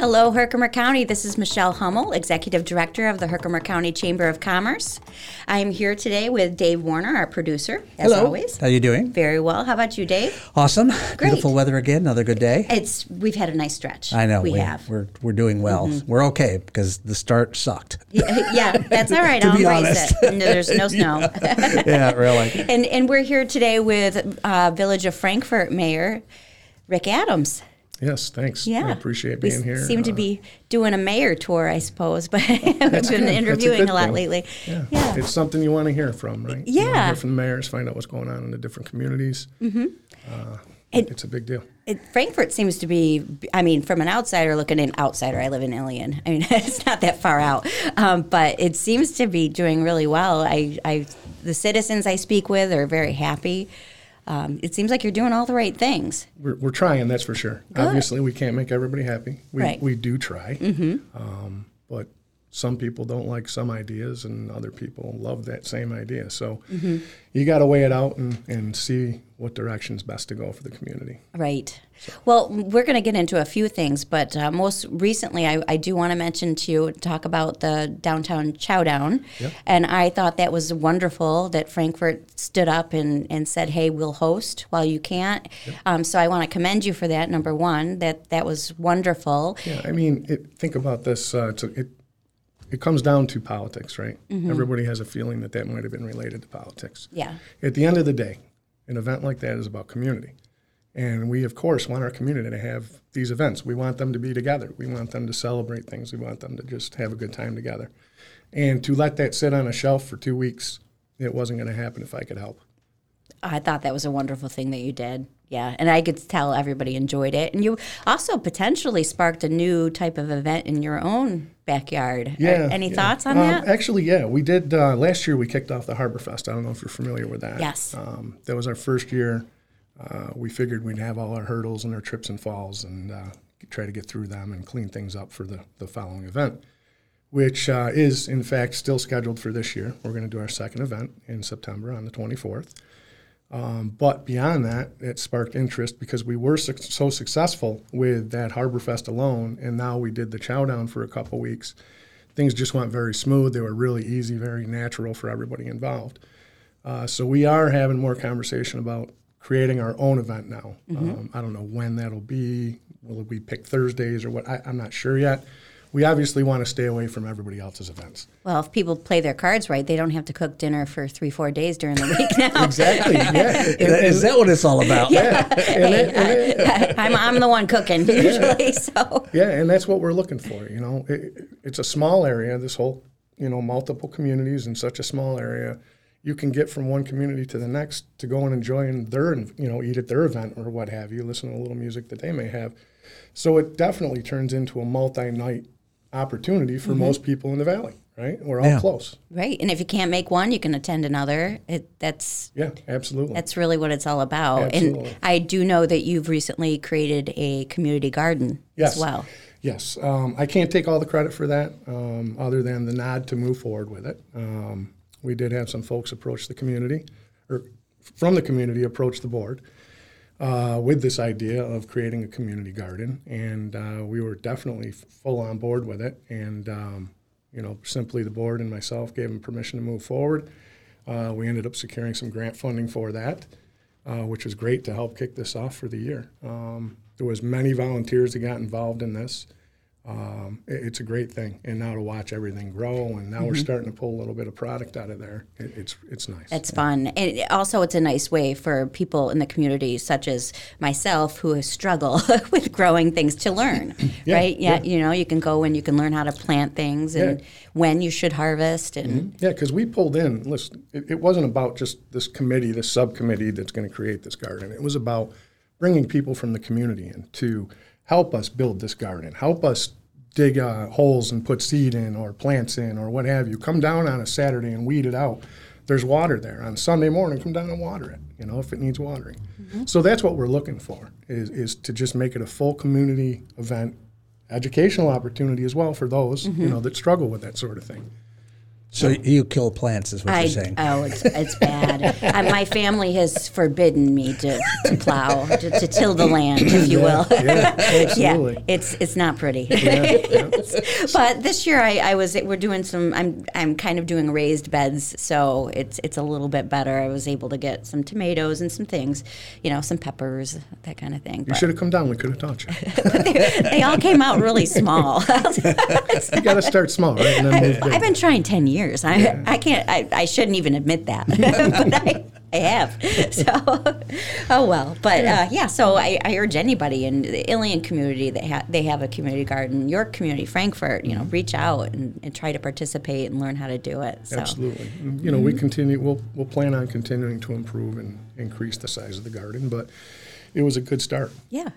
Hello, Herkimer County. This is Michelle Hummel, Executive Director of the Herkimer County Chamber of Commerce. I am here today with Dave Warner, our producer, as Hello. always. How are you doing? Very well. How about you, Dave? Awesome. Great. Beautiful weather again. Another good day. It's we've had a nice stretch. I know we, have. Mm-hmm. We're we're doing well. We're okay because the start sucked. yeah, yeah, that's all right. To I'll be embrace honest. it. No, there's no snow. yeah, really. and and we're here today with uh, Village of Frankfort Mayor Rick Adams. Yes, thanks. Yeah, I appreciate we being here. Seem to Uh, be doing a mayor tour, I suppose, but we've been. That's a interviewing a lot thing. lately. Yeah. yeah. It's something you want to hear from, right? You Yeah. hear from the mayors, find out what's going on in the different communities. Mm-hmm. Uh, And- it's a big deal. It, Frankfort seems to be, I mean, from an outsider looking in, outsider, I live in Ilion. I mean, it's not that far out, um, but it seems to be doing really well. I, I, the citizens I speak with are very happy. Um, it seems like you're doing all the right things. We're, we're trying, that's for sure. Obviously, we can't make everybody happy. We, Right. we do try. Mm-hmm. Um, but some people don't like some ideas, and other people love that same idea. So Mm-hmm. you got to weigh it out and, and see what direction's best to go for the community. Right. Well, we're going to get into a few things, but uh, most recently, I, I do want to mention to you, talk about the downtown chowdown. Yep. And I thought that was wonderful that Frankfort stood up and, and said, hey, we'll host while you can't. Um, so I want to commend you for that, number one. That, that was wonderful. Yeah, I mean, it, think about this. Uh, it's a, it it comes down to politics, right? Mm-hmm. Everybody has a feeling that that might have been related to politics. Yeah. At the end of the day, an event like that is about community, and we of course want our community to have these events. We want them to be together. We want them to celebrate things. We want them to just have a good time together. And to let that sit on a shelf for two weeks, it wasn't going to happen if I could help. I thought that was a wonderful thing that you did. Yeah, and I could tell everybody enjoyed it. And you also potentially sparked a new type of event in your own backyard. Yeah. Any yeah. thoughts on Um, that? Actually, yeah, we did. Uh, last year, we kicked off the Harbor Fest. I don't know if you're familiar with that. Yes. Um, that was our first year. Uh, we figured we'd have all our hurdles and our trips and falls and uh, try to get through them and clean things up for the, the following event, which uh, is, in fact, still scheduled for this year. We're going to do our second event in September on the 24th. Um, but beyond that, it sparked interest because we were suc so successful with that Harbor Fest alone, and now we did the Chowdown for a couple weeks. Things just went very smooth. They were really easy, very natural for everybody involved. Uh, so we are having more conversation about creating our own event now. Um, I don't know when that'll be. Will we pick Thursdays or what? I, I'm not sure yet. We obviously want to stay away from everybody else's events. Well, if people play their cards right, they don't have to cook dinner for three, four days during the week now. Exactly. Yeah. Is that what it's all about? Hey, I, I'm, I'm the one cooking usually, so Yeah, and that's what we're looking for. You know, it, it's a small area. This whole, you know, multiple communities in such a small area, you can get from one community to the next to go and enjoy and their, you know, eat at their event or what have you, listen to a little music that they may have. So it definitely turns into a multi-night opportunity for most people in the valley. Right? We're all Yeah. close. right. And if you can't make one, you can attend another. It, that's Yeah, absolutely. that's really what it's all about. Absolutely. And I do know that you've recently created a community garden Yes. as well. Yes, um, I can't take all the credit for that, um, other than the nod to move forward with it. Um, we did have some folks approach the community, or from the community approach the board uh, with this idea of creating a community garden, and uh, we were definitely full on board with it. And um, you know, simply the board and myself gave them permission to move forward. Uh, we ended up securing some grant funding for that, uh, which was great to help kick this off for the year. Um, there was many volunteers that got involved in this. Um, it- it's a great thing, and now to watch everything grow, and now we're starting to pull a little bit of product out of there. It, it's it's nice. It's fun. And also, it's a nice way for people in the community, such as myself, who struggle with growing things to learn, Yeah, right? Yeah, yeah. You know, you can go and you can learn how to plant things and Yeah. when you should harvest. And Yeah, because we pulled in. Listen, it, it wasn't about just this committee, this subcommittee that's going to create this garden. It was about bringing people from the community in to help us build this garden, help us dig uh, holes and put seed in or plants in or what have you. Come down on a Saturday and weed it out. There's water there. On Sunday morning, come down and water it. You know, if it needs watering. So that's what we're looking for is is to just make it a full community event, educational opportunity as well for those you know that struggle with that sort of thing. So you kill plants, is what I, you're saying. oh, it's, it's bad. uh, my family has forbidden me to, to plow, to, to till the land, if you will. Yeah, absolutely. Yeah, it's it's not pretty. Yeah, yeah. but this year I, I was we're doing some I'm I'm kind of doing raised beds, so it's it's a little bit better. I was able to get some tomatoes and some things, you know, some peppers, that kind of thing. You should have come down. We could have taught you. they all came out really small. You got to start small, right? And then move. I've been trying ten years. I I can't. I, I shouldn't even admit that, but I, I have. So, oh well. But uh, yeah. So I, I urge anybody in the Ilion community that ha- they have a community garden, York community, Frankfort. You know, reach out and, and try to participate and learn how to do it. So. Absolutely. And, You know, we continue. We'll we'll plan on continuing to improve and increase the size of the garden, but it was a good start. Yeah.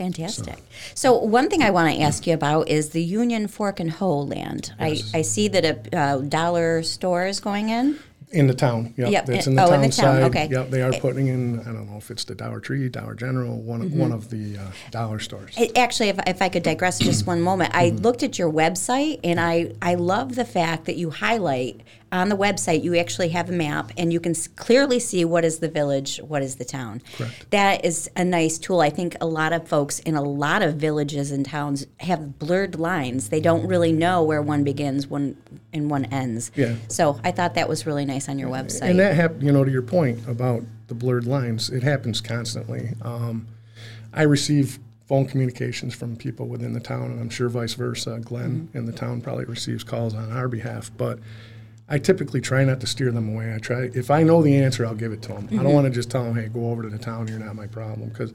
Fantastic. So, one thing I want to ask you about is the Union Fork and Hoe land. Yes. I, I see that a uh, dollar store is going in. In the town, yep. Yep, That's in- eh, in the oh, in town the town, side. okay. Yep, they are eh, putting in. I don't know if it's the Dollar Tree, Dollar General, one of one of the uh, dollar stores. It- Actually, if, if I could digress just one moment, I mm-hmm. looked at your website and I, I love the fact that you highlight on the website, you actually have a map and you can s- clearly see what is the village, what is the town. Correct. That is a nice tool. I think a lot of folks in a lot of villages and towns have blurred lines. They don't really know where one begins one and one ends. Yeah. So I thought that was really nice on your website. And that happened you know, to your point about the blurred lines, it happens constantly. Um, I receive phone communications from people within the town, and I'm sure vice versa. Glenn Mm-hmm. in the town probably receives calls on our behalf, but I typically try not to steer them away. I try, if I know the answer, I'll give it to them. I Mm-hmm. don't want to just tell them, hey, go over to the town, you're not my problem, because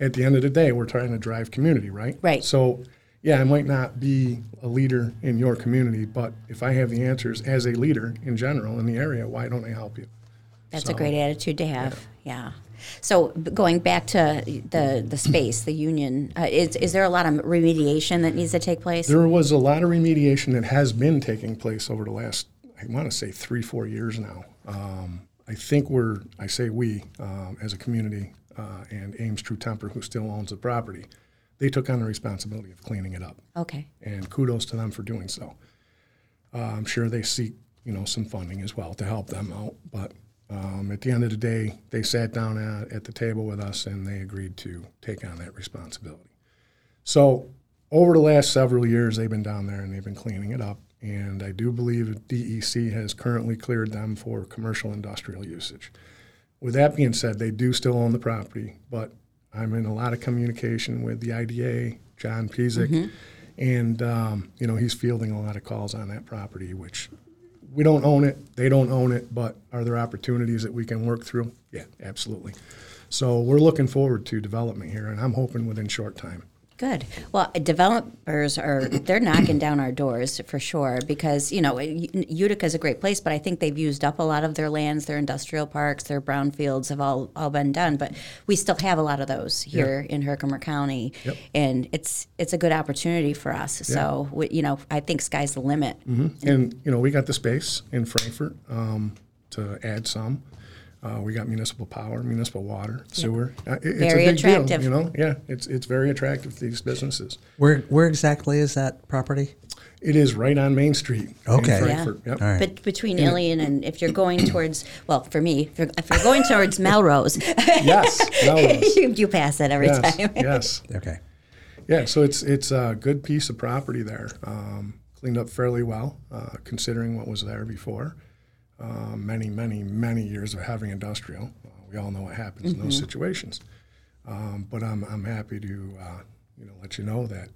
at the end of the day, we're trying to drive community, right? Right. So, yeah, I might not be a leader in your community, but if I have the answers as a leader in general in the area, why don't I help you? That's So- a great attitude to have. Yeah. So going back to the the space, the union, uh, is is there a lot of remediation that needs to take place? There was a lot of remediation that has been taking place over the last, I want to say, three, four years now. Um, I think we're, I say we, um, as a community, uh, and Ames True Temper, who still owns the property, they took on the responsibility of cleaning it up. Okay. and kudos to them for doing so. Uh, I'm sure they seek, you know, some funding as well to help them out. But um, at the end of the day, they sat down at, at the table with us and they agreed to take on that responsibility. So over the last several years, they've been down there and they've been cleaning it up. And I do believe DEC has currently cleared them for commercial industrial usage. With that being said, they do still own the property, but I'm in a lot of communication with the IDA, John Piseck, and um, you know he's fielding a lot of calls on that property, which we don't own it, they don't own it, but are there opportunities that we can work through? Yeah, absolutely. So we're looking forward to development here, and I'm hoping within short time. Good. Well, developers are they're knocking down our doors for sure because you know Utica is a great place, but I think they've used up a lot of their lands, their industrial parks, their brownfields have all all been done, but we still have a lot of those here in Herkimer County, Yep. and it's it's a good opportunity for us. So we, you know, I think sky's the limit. And you know, we got the space in Frankfort um, to add some. Uh, we got municipal power, municipal water, sewer. Uh, it- it's Very a big attractive. Deal, you know, yeah, it's it's very attractive to these businesses. Where where exactly is that property? It is right on Main Street. Okay. In Yeah. Yep. All right. But between Ilion and if you're going towards, well, for me, if you're, if you're going towards Melrose, Yes. Melrose. you, you pass it every yes. time. yes. Okay. Yeah. So it's it's a good piece of property there. Um, cleaned up fairly well, uh, considering what was there before. Um, many, many, many years of having industrial. Uh, we all know what happens in those situations. Um, but I'm I'm happy to uh, you know let you know that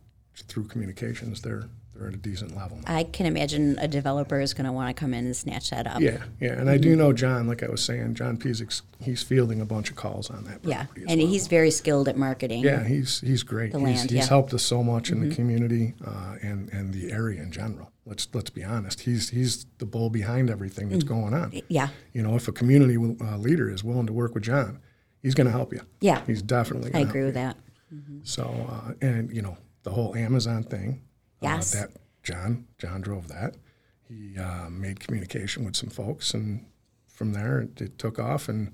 through communications they're they're at a decent level now. I can imagine a developer is going to want to come in and snatch that up. Yeah, yeah, and I do know John. Like I was saying, John Piseck, he's fielding a bunch of calls on that Yeah, and well. he's very skilled at marketing. Yeah, he's he's great. The he's land, he's yeah. Mm-hmm. helped us so much in the community uh, and and the area in general. Let's let's be honest. He's he's the bull behind everything that's going on. Yeah. You know, if a community uh, leader is willing to work with John, he's going to help you. Yeah. he's definitely. I agree with that. you. So uh, and you know the whole Amazon thing. Yes. Uh, that John John drove that. He uh, made communication with some folks, and from there it, it took off and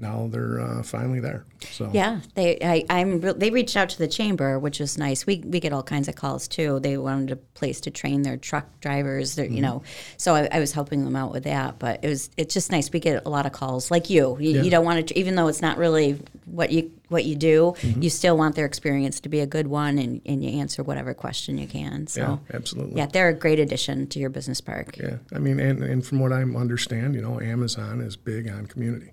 now they're uh, finally there. So Yeah, they I, I'm re- they reached out to the chamber, which is nice. We we get all kinds of calls too. They wanted a place to train their truck drivers. Their, You know, so I, I was helping them out with that. But it was it's just nice. We get a lot of calls like you. You, Yeah. you don't want to, even though it's not really what you what you do, you still want their experience to be a good one, and, and you answer whatever question you can. So yeah, absolutely. yeah, they're a great addition to your business park. Yeah, I mean, and, and from what I understand, you know, Amazon is big on community,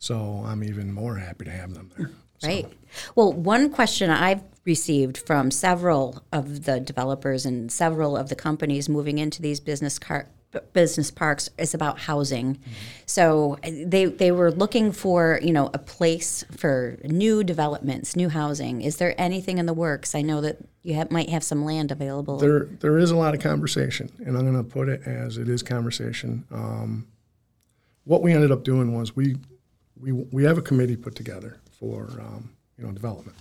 so I'm even more happy to have them there. So, Right. Well, one question I've received from several of the developers and several of the companies moving into these business car business parks is about housing. So uh, they they were looking for, you know, a place for new developments, new housing. Is there anything in the works? I know that you have, might have some land available. There, there is a lot of conversation, and I'm going to put it as it is conversation. Um, what we ended up doing was we, we, we have a committee put together for um, you know development,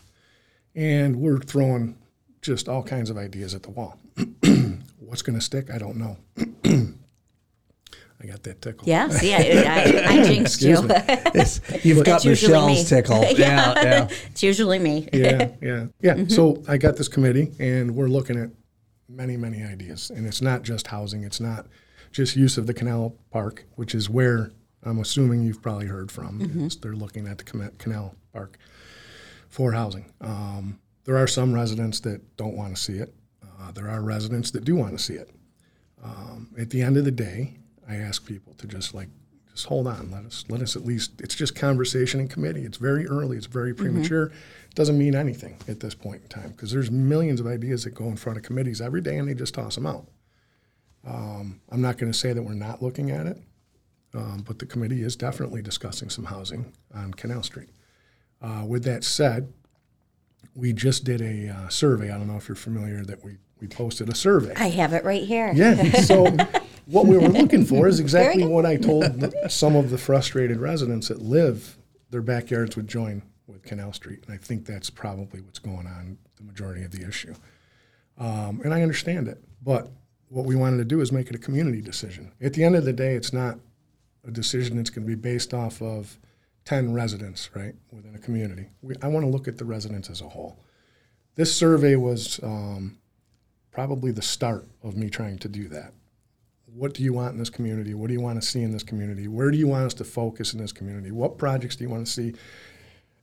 and we're throwing just all kinds of ideas at the wall. What's going to stick? I don't know. I got that tickle. Yes, yeah, I, I, I jinxed you. You've got. Michelle's tickle. yeah, yeah. it's usually me. yeah, yeah, yeah. So I got this committee, and we're looking at many, many ideas. And it's not just housing. It's not just use of the canal park, which is where I'm assuming you've probably heard from. is They're looking at the canal park for housing. Um, there are some residents that don't want to see it. Uh, there are residents that do want to see it. Um, at the end of the day, I ask people to just like just hold on. Let us let us at least. It's just conversation in committee. It's very early. It's very premature. It doesn't mean anything at this point in time because there's millions of ideas that go in front of committees every day, and they just toss them out. Um, I'm not going to say that we're not looking at it, um, but the committee is definitely discussing some housing on Canal Street. Uh, with that said, we just did a uh, survey. I don't know if you're familiar that we we posted a survey. I have it right here. Yeah. So what we were looking for is exactly what I told some of the frustrated residents that live, their backyards would join with Canal Street. And I think that's probably what's going on, the majority of the issue. Um, and I understand it. But what we wanted to do is make it a community decision. At the end of the day, it's not a decision that's going to be based off of 10 residents, right, within a community. We, I want to look at the residents as a whole. This survey was um, probably the start of me trying to do that. What do you want in this community? What do you want to see in this community? Where do you want us to focus in this community? What projects do you want to see?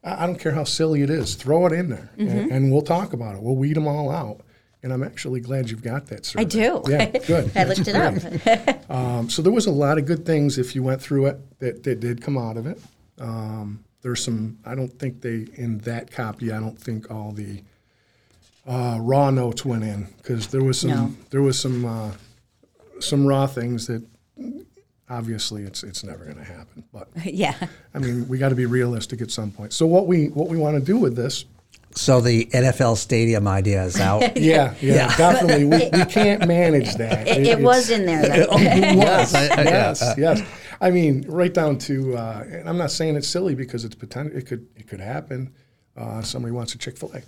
I I don't care how silly it is. Throw it in there, and, and we'll talk about it. We'll weed them all out. And I'm actually glad you've got that survey. I do. Yeah, good. I looked it up. Um, so there was a lot of good things if you went through it that, that did come out of it. Um, there's some. I don't think they in that copy. I don't think all the uh, raw notes went in because there was some. No. There was some uh, some raw things that obviously it's it's never going to happen. But yeah. I mean, we got to be realistic at some point. So what we what we want to do with this So the NFL stadium idea is out. Yeah, yeah, definitely. We, we can't manage that. It, it it's- was in there. Though. yes, I- I- yes, yes. I mean, right down to, uh, and I'm not saying it's silly because it's potential. It could, it could happen. Uh, somebody wants a Chick Fil A.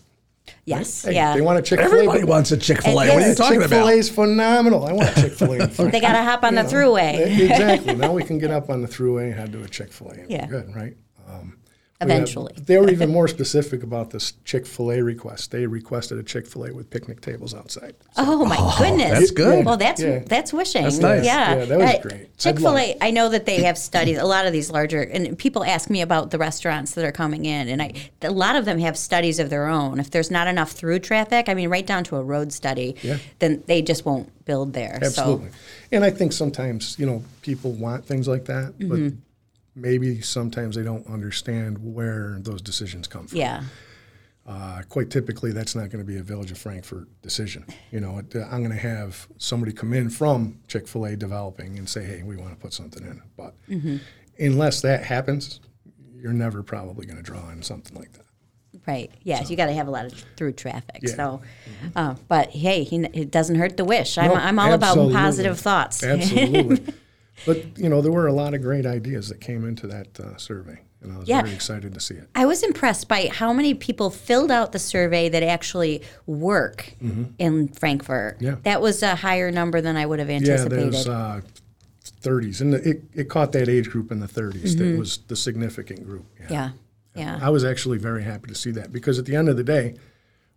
yes. Hey, yeah. they want a Chick Fil A. Everybody wants a Chick Fil A. And What are you yes, talking Chick Fil A about? is phenomenal. I want a Chick Fil A. they got to hop on the throughway. exactly. Now we can get up on the throughway and head to a Chick Fil A. Yeah. Good, right? Um, we Eventually. have- they were even more specific about this Chick Fil A request. They requested a Chick Fil A with picnic tables outside. Oh my goodness! that's good. Well, that's Yeah. that's wishing. That's nice. Yeah, Yeah, that was great. Chick Fil A. I know that they have studies. A lot of these larger and people ask me about the restaurants that are coming in, and I a lot of them have studies of their own. If there's not enough through traffic, I mean, right down to a road study, Yeah. then they just won't build there. Absolutely. And I think sometimes, you know, people want things like that, Mm-hmm. but maybe sometimes they don't understand where those decisions come from. yeah, Uh, quite typically, that's not going to be a Village of Frankfort decision. You know, it, I'm going to have somebody come in from Chick fil A developing and say, hey, we want to put something in. But Mm-hmm. unless that happens, you're never probably going to draw in something like that. right. Yeah, you got to have a lot of through traffic. Yeah. So, uh, but hey, he, it doesn't hurt the wish. I'm, I'm all about positive thoughts. Absolutely. But, you know, there were a lot of great ideas that came into that uh, survey, and I was Yeah. very excited to see it. I was impressed by how many people filled out the survey that actually work in Frankfort. Mm-hmm. Yeah. That was a higher number than I would have Yeah, anticipated. there's uh, 30s, and it, it caught that age group in the 30s. That was the significant group. Mm-hmm. Yeah. Yeah. I was actually very happy to see that because at the end of the day,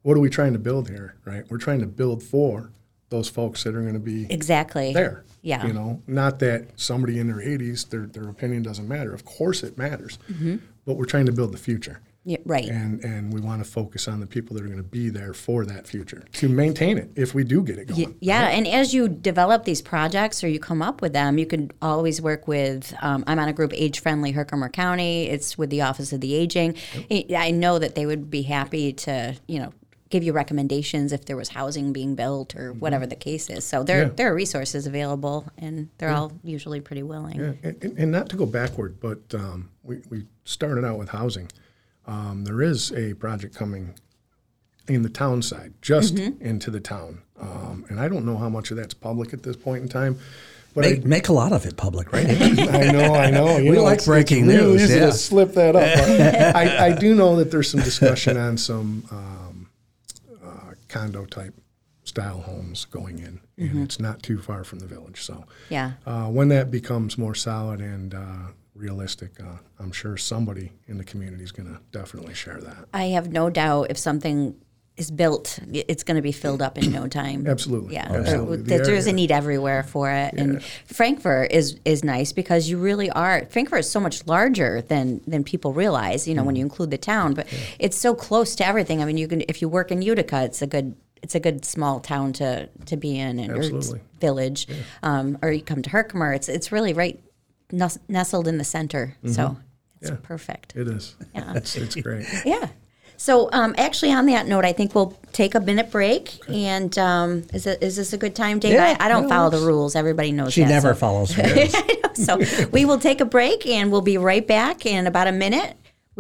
what are we trying to build here, right? We're trying to build for those folks that are going to be Exactly. there. Yeah. You know, not that somebody in their 80s, their, their opinion doesn't matter. Of course it matters. Mm-hmm. But we're trying to build the future. Yeah, right. And, and we want to focus on the people that are going to be there for that future to maintain it if we do get it going. Yeah, and as you develop these projects or you come up with them, you can always work with. Um, I'm on a group Age Friendly Herkimer County. It's with the Office of the Aging. I I know that they would be happy to, you know, give you recommendations if there was housing being built or whatever the case is. So there Yeah. there are resources available, and they're all usually pretty willing. Yeah, and, and- and not to go backward, but um, we, we started out with housing. Um, there is a project coming in the town side, just Mm-hmm. into the town. Um, and I don't know how much of that's public at this point in time. But Make, make a lot of it public, right? I, I know, I know. You We know, like it's, breaking it's real news, Easy yeah. to slip that up. I, I do know that there's some discussion on some uh, condo type style homes going in, Mm-hmm. and it's not too far from the village. So Yeah. uh, when that becomes more solid and uh, realistic, uh, I'm sure somebody in the community is going to definitely share that. I have no doubt if something is built, it's going to be filled up in no time. Absolutely. Yeah, Absolutely. There- The there's a need everywhere for it, and Frankfort is is nice because you really are. Frankfort is so much larger than than people realize. You know, Mm-hmm. when you include the town, but it's so close to everything. I mean, you can if you work in Utica, it's a good it's a good small town to to be in, and or it's Absolutely. village, um, or you come to Herkimer. It's it's really right nestled in the center, so it's Mm-hmm. Yeah. perfect. It is. Yeah. It's, it's great. Yeah. So um, actually, on that note, I think we'll take a minute break. And um, is it, is this a good time, Dave? Yeah, I, I don't follow the rules. Everybody knows She that. never so. follows rules. so we will take a break, and we'll be right back in about a minute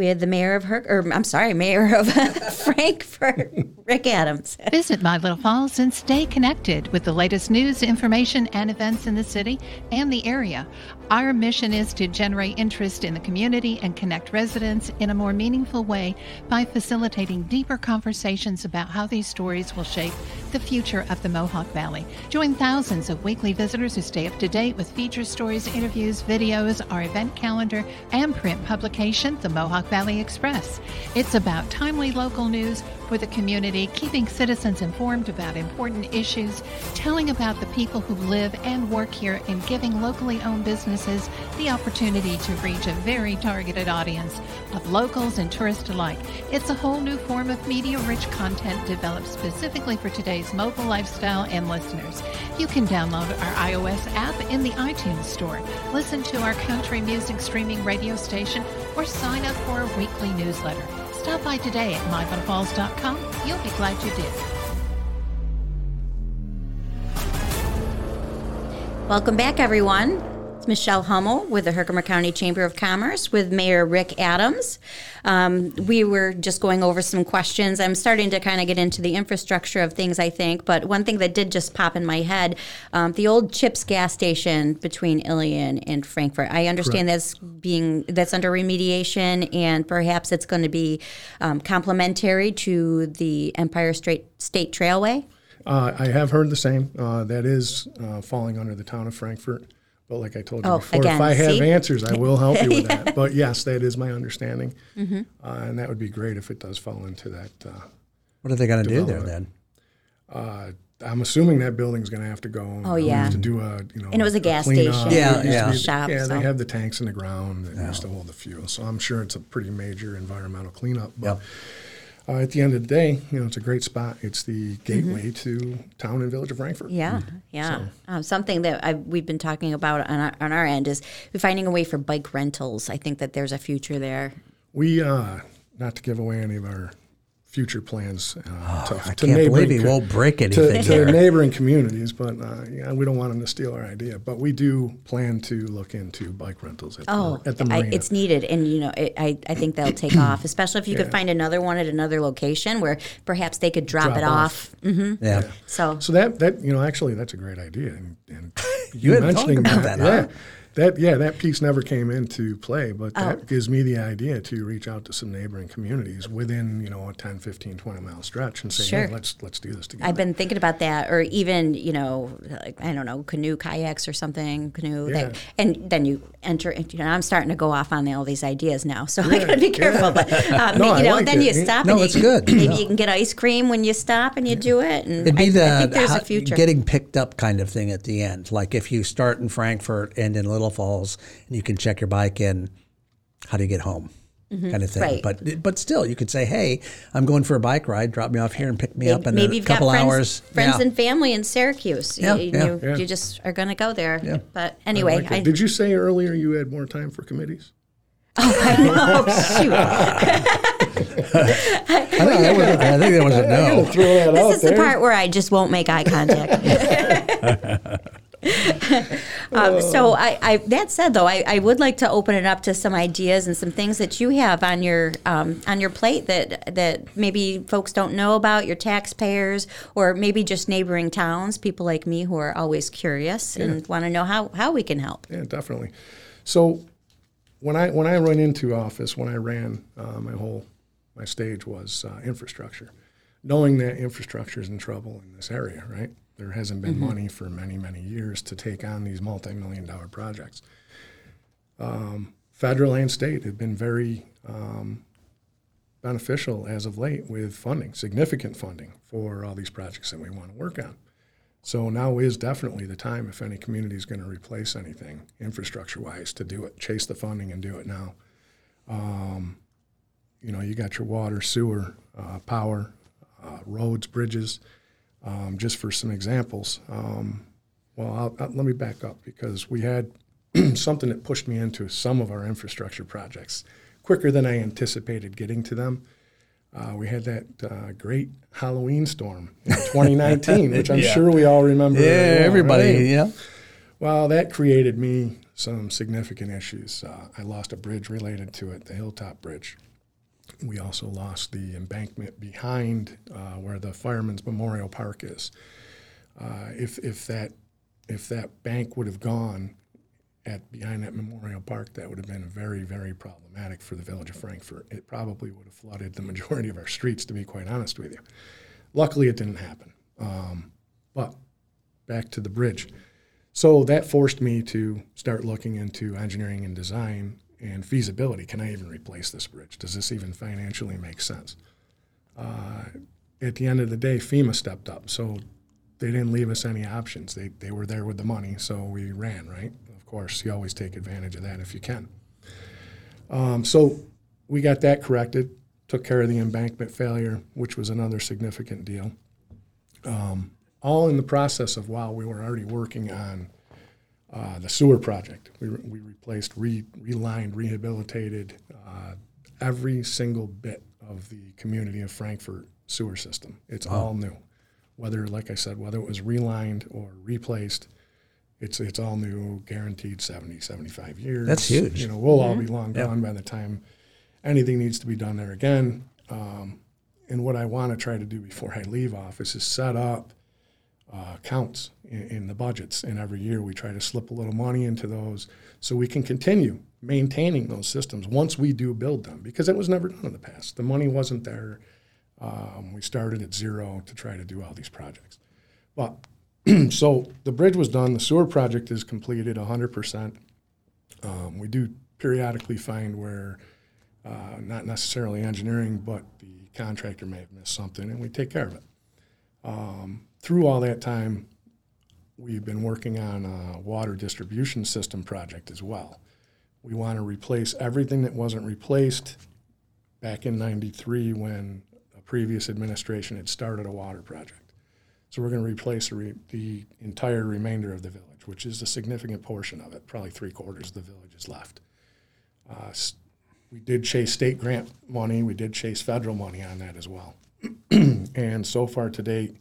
with the mayor of Her, or I'm sorry, mayor of Frankfort, Rick Adams. Visit My Little Falls and stay connected with the latest news, information, and events in the city and the area. Our mission is to generate interest in the community and connect residents in a more meaningful way by facilitating deeper conversations about how these stories will shape the future of the Mohawk Valley. Join thousands of weekly visitors who stay up to date with feature stories, interviews, videos, our event calendar, and print publication, the Mohawk Valley Express. It's about timely local news for the community, keeping citizens informed about important issues, telling about the people who live and work here, and giving locally owned businesses the opportunity to reach a very targeted audience of locals and tourists alike. It's a whole new form of media rich content developed specifically for today's mobile lifestyle and listeners. You can download our iOS app in the iTunes Store, listen to our country music streaming radio station, or sign up for a weekly newsletter. Stop by today at mylittlefalls.com. You'll be glad you did. Welcome back, everyone. It's Michelle Hummel with the Herkimer County Chamber of Commerce with Mayor Rick Adams. Um, we were just going over some questions. I'm starting to kind of get into the infrastructure of things, I think. But one thing that did just pop in my head um, the old Chips gas station between Ilion and Frankfort. I understand that's being that's under remediation, and perhaps it's going to be um, complementary to the Empire State State Trailway. Uh, I have heard the same. Uh, that is uh, falling under the town of Frankfort. But like I told you Oh, before, again, if I have see? answers, I will help you with that. But yes, that is my understanding. Mm-hmm. Uh, and that would be great if it does fall into that. Uh, What are they going to do there then? uh, I'm assuming that building's going to have to go. Oh, We yeah. have to do a you know. And it was a gas cleanup. station. Yeah, It used to yeah. be- Shop, yeah, so. they have the tanks in the ground that used to hold the fuel. So I'm sure it's a pretty major environmental cleanup. But Yep. Uh, at the end of the day, you know, it's a great spot. It's the gateway to town and village of Frankfort. Mm-hmm. Yeah, yeah. Um, something that I, we've been talking about on our, on our end is finding a way for bike rentals. I think that there's a future there. We, uh, not to give away any of our future plans uh, to, Oh, I to can't believe neighboring he won't break anything to here. neighboring communities, but uh, yeah, we don't want them to steal our idea. But we do plan to look into bike rentals at, Oh, the, at the I, it's needed, and you know, it, I I think they'll take off, especially if you could find another one at another location where perhaps they could drop, Drop it off. off. hmm Yeah. So so that that you know actually that's a great idea. And, and You hadn't thought about that, yeah, huh? That yeah, that piece never came into play, but that gives me the idea to reach out to some neighboring communities within, you know, a 10, 15, 20 mile stretch and say, Sure. hey, let's let's do this together. I've been thinking about that, or even you know, like, I don't know, canoe kayaks or something, canoe. Yeah. That, and then you enter. You know, I'm starting to go off on all these ideas now, so I got to be careful. But um, No, you know, like then it. you stop. No, and it's you, good. Maybe you can get ice cream when you stop and you do it. And It'd be I, the I think there's how- a future. getting picked up kind of thing at the end. Like if you start in Frankfort, and in Little Falls, and you can check your bike in, how do you get home? Kind of thing. Mm-hmm. Right. But but still, you could say, hey, I'm going for a bike ride. Drop me off here and pick me up in maybe a you've got couple friends, hours. friends Yeah. and family in Syracuse. Yeah, you, yeah. you, Yeah. you just are going to go there. Yeah. But I anyway, like. I, Did you say earlier you had more time for committees? oh shoot. I think that was, I think that was a no. Throw that This is the part where I just won't make eye contact. um, so I, I, that said, though, I, I would like to open it up to some ideas and some things that you have on your um, on your plate that that maybe folks don't know about your taxpayers or maybe just neighboring towns, people like me who are always curious and want to know how, how we can help. Yeah, definitely. So when I when I run into office, when I ran uh, my whole my stage was uh, infrastructure, knowing that infrastructure is in trouble in this area. Right, there hasn't been money for many many years to take on these multi million dollar projects. Um, federal and state have been very um, beneficial as of late with funding, significant funding for all these projects that we want to work on. So now is definitely the time if any community is going to replace anything infrastructure-wise to do it. Chase the funding and do it now. Um, you know, you got your water, sewer, uh, power, uh, roads, bridges. Um, just for some examples. Um, well, I'll, I'll, let me back up because we had something that pushed me into some of our infrastructure projects quicker than I anticipated getting to them. Uh, we had that uh, great Halloween storm in 2019, which I'm Yeah. sure we all remember. Yeah, well, everybody. right? Yeah. Well, that created me some significant issues. Uh, I lost a bridge related to it, the Hilltop Bridge. We also lost the embankment behind uh, where the Fireman's Memorial Park is. Uh, if if that if that bank would have gone at behind that memorial park, that would have been very very problematic for the village of Frankfort. It probably would have flooded the majority of our streets, to be quite honest with you. Luckily, it didn't happen. Um, but back to the bridge. So that forced me to start looking into engineering and design and feasibility. Can I even replace this bridge? Does this even financially make sense? Uh, at the end of the day, FEMA stepped up, so they didn't leave us any options. They, they were there with the money, so we ran, right? Of course, you always take advantage of that if you can. Um, so we got that corrected, took care of the embankment failure, which was another significant deal. Um, all in the process of while we were already working on uh, the sewer project. We, re- we replaced, re, relined, rehabilitated uh, every single bit of the community of Frankfort sewer system. It's all new. Whether, like I said, whether it was relined or replaced, it's it's all new, guaranteed 70, 75 years. That's huge. You know, we'll all be long gone by the time anything needs to be done there again. Um, and what I want to try to do before I leave office is set up uh, counts in, in the budgets. And every year we try to slip a little money into those so we can continue maintaining those systems once we do build them because it was never done in the past. The money wasn't there. Um, we started at zero to try to do all these projects. But so the bridge was done, the sewer project is completed 100%. Um, we do periodically find where, uh, not necessarily engineering, but the contractor may have missed something, and we take care of it. Um, through all that time, we've been working on a water distribution system project as well. We want to replace everything that wasn't replaced back in 93 when a previous administration had started a water project. So we're going to replace the, re- the entire remainder of the village, which is a significant portion of it. Probably three quarters of the village is left. Uh, we did chase state grant money. We did chase federal money on that as well. and so far to date,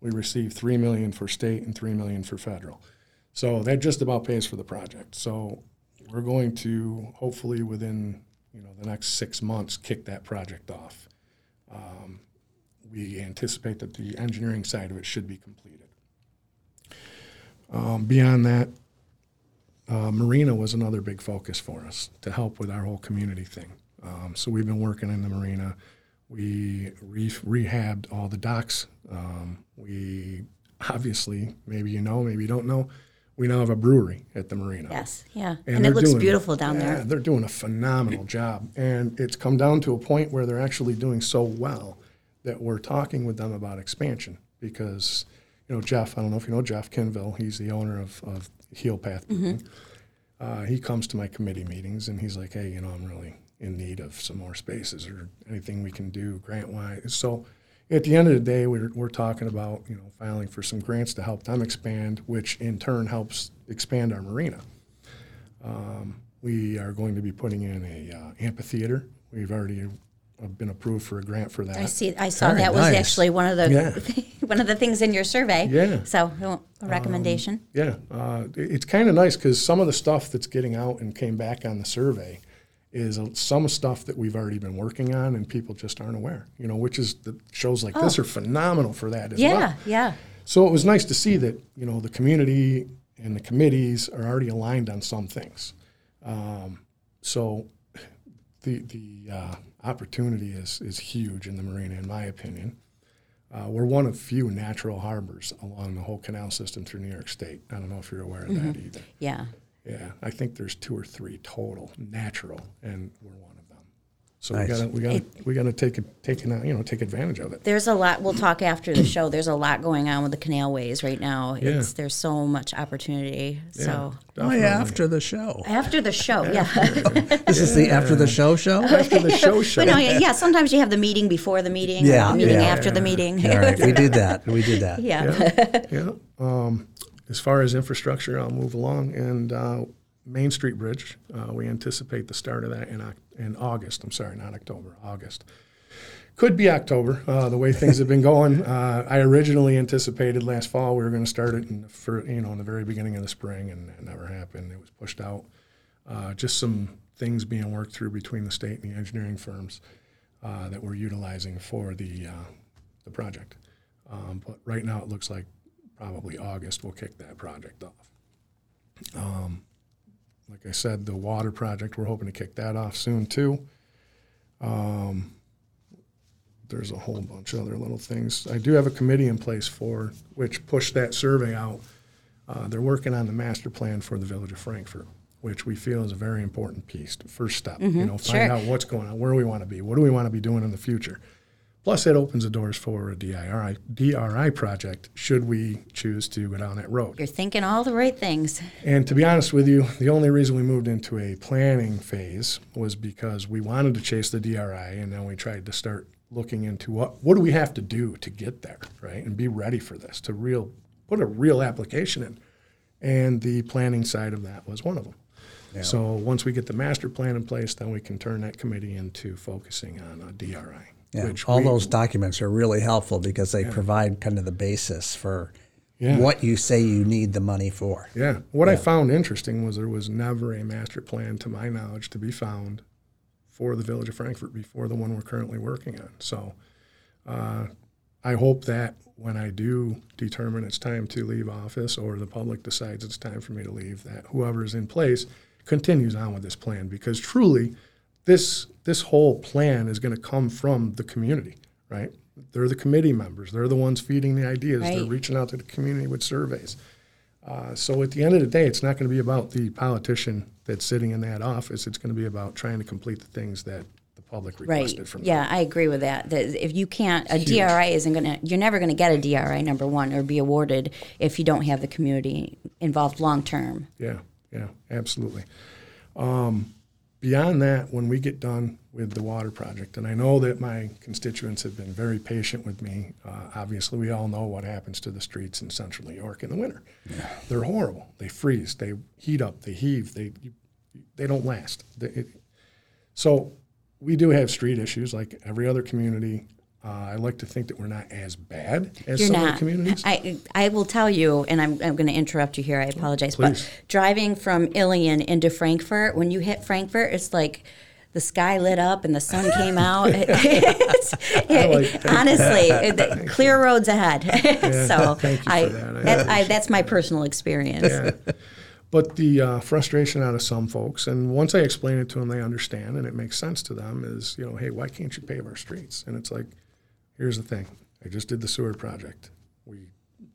we received three million for state and three million for federal. So that just about pays for the project. So we're going to hopefully within you know the next six months kick that project off. Um, we anticipate that the engineering side of it should be completed. Um, beyond that, uh, Marina was another big focus for us to help with our whole community thing. Um, so we've been working in the marina. We re- rehabbed all the docks. Um, we obviously, maybe you know, maybe you don't know, we now have a brewery at the marina. Yes, yeah, And and, it looks doing- beautiful down yeah, there. They're doing a phenomenal job. And it's come down to a point where they're actually doing so well that we're talking with them about expansion because, you know, Jeff, I don't know if you know Jeff Kinville, he's the owner of, of Heel Path Brewing. Uh, he comes to my committee meetings and he's like, hey, you know, I'm really in need of some more spaces or anything we can do grant wise. So at the end of the day, we're, we're talking about, you know, filing for some grants to help them expand, which in turn helps expand our marina. Um, we are going to be putting in a uh, amphitheater. We've already uh, been approved for a grant for that. I see. I saw Very that was nice. actually one of the Yeah. one of the things in your survey. Yeah. So a recommendation. Yeah, uh, it's kind of nice because some of the stuff that's getting out and came back on the survey is some stuff that we've already been working on and people just aren't aware. You know, which is the shows like this are phenomenal for that as Oh. yeah, well. yeah. So it was nice to see that you know the community and the committees are already aligned on some things. Um, so the the uh, opportunity is is huge in the marina, in my opinion. Uh, we're one of few natural harbors along the whole canal system through New York State. I don't know if you're aware of that either. Yeah. Yeah, I think there's two or three total natural, and we're one of them. So Nice. we gotta we gotta we gotta take it take you know take advantage of it. There's a lot. We'll talk after the show. There's a lot going on with the canalways right now. Yeah. It's there's so much opportunity. So Oh, definitely. yeah, after the show. after the show, yeah. This is the after the show show? after the show show. but no, yeah, yeah. Sometimes you have the meeting before the meeting. Yeah, the meeting yeah. after the meeting. All right, we did that. We did that. yeah. yeah. Um, as far as infrastructure, I'll move along. And uh, Main Street Bridge, uh, we anticipate the start of that in, in August. I'm sorry, not October, August. Could be October, uh, the way things have been going. Uh, I originally anticipated last fall we were going to start it in the fir- you know in the very beginning of the spring, and it never happened. It was pushed out. Uh, just some things being worked through between the state and the engineering firms uh, that we're utilizing for the the project. Um, but right now, it looks like probably August we'll kick that project off. Um, like I said, the water project we're hoping to kick that off soon too. Um, there's a whole bunch of other little things. I do have a committee in place for which pushed that survey out. Uh, they're working on the master plan for the village of Frankfort, which we feel is a very important piece. The first step, you know, find sure. out what's going on, where we want to be, what do we want to be doing in the future. Plus, it opens the doors for a DRI, DRI project should we choose to go down that road. You're thinking all the right things. And to be honest with you, the only reason we moved into a planning phase was because we wanted to chase the DRI, and then we tried to start looking into what what do we have to do to get there, right, and be ready for this to real put a real application in. And the planning side of that was one of them. So once we get the master plan in place, then we can turn that committee into focusing on a DRI. Yeah, all we- those documents are really helpful because they provide kind of the basis for Yeah. what you say you need the money for. Yeah. What I found interesting was there was never a master plan, to my knowledge, to be found for the village of Frankfort before the one we're currently working on. So uh, I hope that when I do determine it's time to leave office or the public decides it's time for me to leave, that whoever is in place continues on with this plan because truly this this whole plan is going to come from the community, right? They're the committee members. They're the ones feeding the ideas. They're reaching out to the community with surveys. Uh, so at the end of the day, it's not going to be about the politician that's sitting in that office. It's going to be about trying to complete the things that the public requested Right. from them. Yeah, I agree with that. That if you can't, a DRI isn't going to, you're never going to get a DRI, number one, or be awarded if you don't have the community involved long term. Yeah, yeah, absolutely. Um, beyond that, when we get done with the water project, and I know that my constituents have been very patient with me. Uh, obviously, we all know what happens to the streets in central New York in the winter. They're horrible. They freeze. They heat up. They heave. They they don't last. They, it, so we do have street issues like every other community. Uh, I like to think that we're not as bad as You're some not. the communities. I, I will tell you, and I'm, I'm going to interrupt you here. I apologize. Please. But driving from Ilion into Frankfort, when you hit Frankfort, it's like the sky lit up and the sun came out. It's- like- honestly, it- clear roads ahead. so thank you for I, that. I that, I, that's my personal experience. Yeah. But the uh, frustration out of some folks, and once I explain it to them, they understand and it makes sense to them. Is you know, hey, why can't you pave our streets? And it's like, here's the thing: I just did the sewer project. We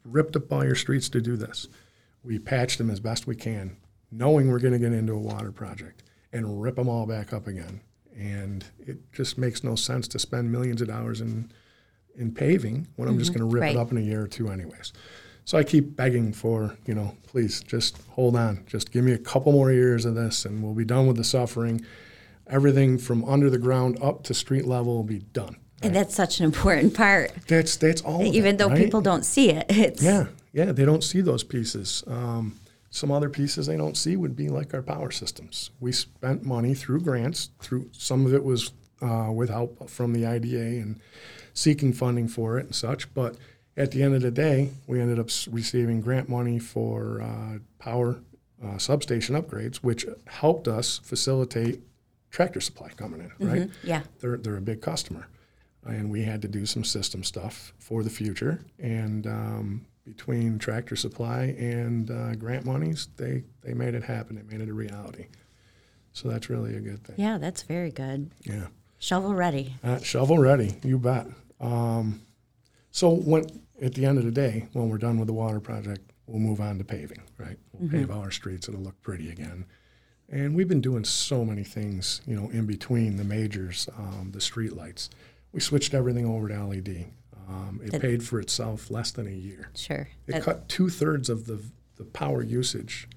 ripped up all your streets to do this. We patched them as best we can, knowing we're going to get into a water project and rip them all back up again. And it just makes no sense to spend millions of dollars in in paving when I'm just mm-hmm. going to rip Right. it up in a year or two, anyways. So I keep begging for, you know, please just hold on. Just give me a couple more years of this and we'll be done with the suffering. Everything from under the ground up to street level will be done. And that's such an important part, That's that's all. even it, though right? people don't see it. It's Yeah, yeah, they don't see those pieces. Um, some other pieces they don't see would be like our power systems. We spent money through grants. Through some of it was uh, with help from the IDA and seeking funding for it and such. But at the end of the day, we ended up receiving grant money for uh, power uh, substation upgrades, which helped us facilitate tractor supply coming in. Right? yeah. they're they're a big customer, and we had to do some system stuff for the future. And um, between Tractor Supply and uh, grant monies, they they made it happen. They made it a reality. So that's really a good thing. Yeah, that's very good. Yeah, Shovel ready. uh, shovel ready, you bet. Um, so when at the end of the day, when we're done with the water project, we'll move on to paving. Right, we'll pave all our streets. And it'll look pretty again. And we've been doing so many things, you know, in between the majors, um, the street lights. We switched everything over to LED. Um, it paid for itself less than a year. Sure. It That- cut two thirds of the the power usage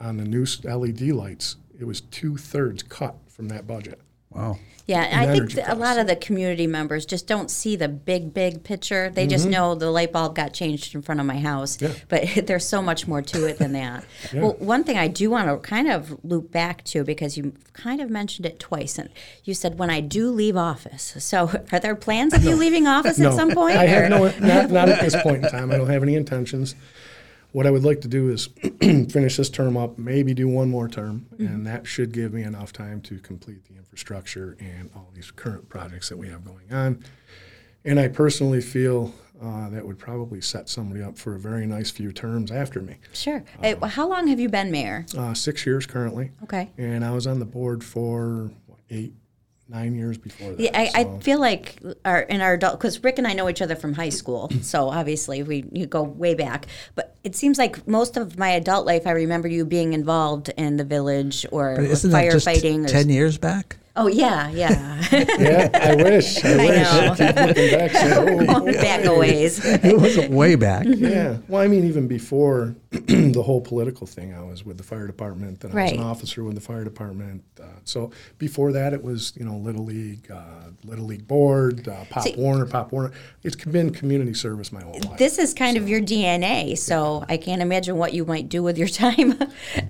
on the new LED lights. It was two thirds cut from that budget. Wow. Yeah, and I think a lot of the community members just don't see the big, big picture. They just know the light bulb got changed in front of my house. Mm-hmm. Yeah. But there's so much more to it than that. Well, one thing I do want to kind of loop back to because you kind of mentioned it twice, and you said when I do leave office. So, are there plans of you leaving office at some point? I or- have no, not, not at this point in time. I don't have any intentions. What I would like to do is finish this term up, maybe do one more term, Mm-hmm. and that should give me enough time to complete the infrastructure and all these current projects that we have going on. And I personally feel uh, that would probably set somebody up for a very nice few terms after me. Sure. Hey, how long have you been mayor? Uh, six years currently, Okay. and I was on the board for what, eight, nine years before that. Yeah, I, so- I feel like our in our adult because Rick and I know each other from high school, so obviously we you go way back. But it seems like most of my adult life, I remember you being involved in the village or But isn't firefighting. or, 10 years back? Oh yeah, yeah, yeah, I wish. I, wish. know. Keep looking back, saying, oh, back a ways. It was way back. Yeah. Well, I mean, even before the whole political thing, I was with the fire department, and I was an officer with the fire department. Uh, so before that, it was you know Little League, uh, Little League board, uh, Pop See- Warner, Pop Warner. It's been community service my whole life. This is kind of your DNA, so I can't imagine what you might do with your time.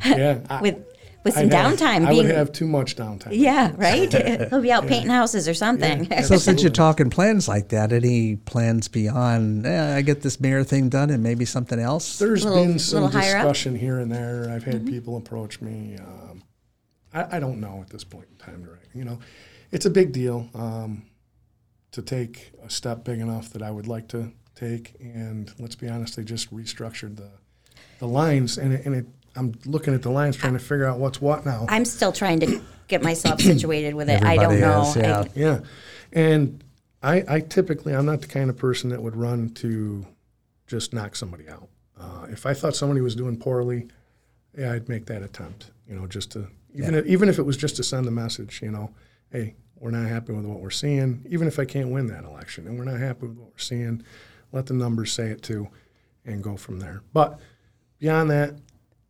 yeah. I- with with some I'd have- downtime I being. would have too much downtime. yeah, right. He'll be out painting houses or something. So since you're talking plans like that, any plans beyond, eh, I get this mayor thing done and maybe something else? There's Little- been some little higher up? Mm-hmm. discussion here and there. I've had people approach me. Um, I, I don't know at this point in time, right? You know, it's a big deal um, to take a step big enough that I would like to take. And let's be honest, they just restructured the the lines, and it, and it, I'm looking at the lines trying to figure out what's what now. I'm still trying to get myself situated with it. I don't Everybody know. is, yeah. I- Yeah, and I, I typically I'm not the kind of person that would run to just knock somebody out. Uh, if I thought somebody was doing poorly, yeah, I'd make that attempt. You know, just to even if, even if it was just to send the message. You know, hey, we're not happy with what we're seeing. Even if I can't win that election, and we're not happy with what we're seeing, let the numbers say it too, and go from there. But beyond that,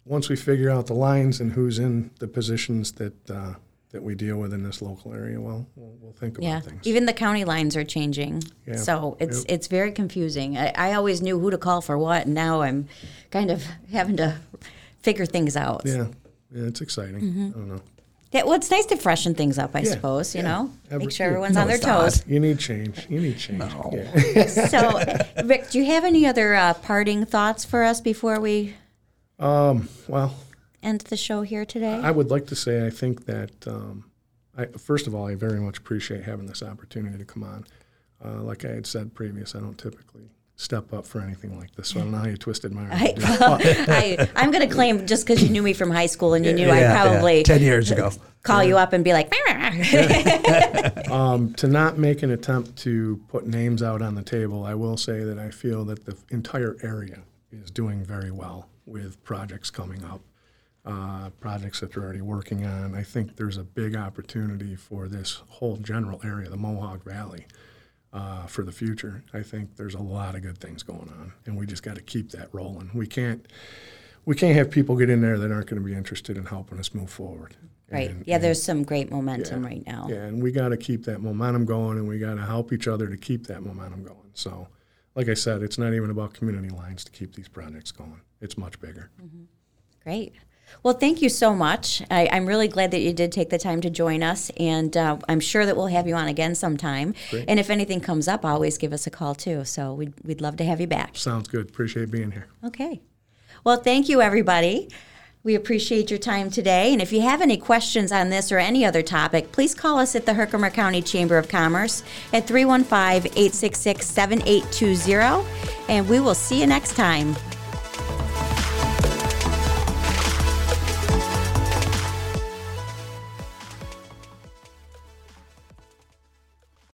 once we figure out the lines and who's in the positions that uh, that we deal with in this local area, well, we'll, we'll think about things. Yeah, things. even the county lines are changing, Yeah. so it's Yep. it's very confusing. I, I always knew who to call for what, and now I'm kind of having to figure things out. yeah, yeah, it's exciting. Mm-hmm. I don't know. Yeah, well, it's nice to freshen things up, I Yeah, suppose. You yeah. know, Every- make sure everyone's No, on their it's not. toes. You need change. You need change. Yeah. so, Rick, do you have any other uh, parting thoughts for us before we Um, well, end the show here today? I would like to say I think that um, I, first of all, I very much appreciate having this opportunity to come on. Uh, like I had said previous, I don't typically step up for anything like this. So I don't know how you twisted my arm. I, well, I, I'm going to claim just because you knew me from high school and you knew Yeah, I'd yeah. probably 10 years ago. call you up and be like, Um, to not make an attempt to put names out on the table, I will say that I feel that the entire area is doing very well with projects coming up, uh, projects that they're already working on. I think there's a big opportunity for this whole general area, the Mohawk Valley, uh, for the future. I think there's a lot of good things going on, and we just got to keep that rolling. We can't. We can't have people get in there that aren't going to be interested in helping us move forward. right. And- Yeah, there's some great momentum right now. yeah, and we got to keep that momentum going, and we got to help each other to keep that momentum going. So, like I said, it's not even about community lines to keep these projects going. It's much bigger. Great. Well, thank you so much. I, I'm really glad that you did take the time to join us, and uh, I'm sure that we'll have you on again sometime. And if anything comes up, always give us a call too. So we'd, we'd love to have you back. Sounds good. Appreciate being here. Okay. Well, thank you, everybody. We appreciate your time today. And if you have any questions on this or any other topic, please call us at the Herkimer County Chamber of Commerce at 315 866 7820. And we will see you next time.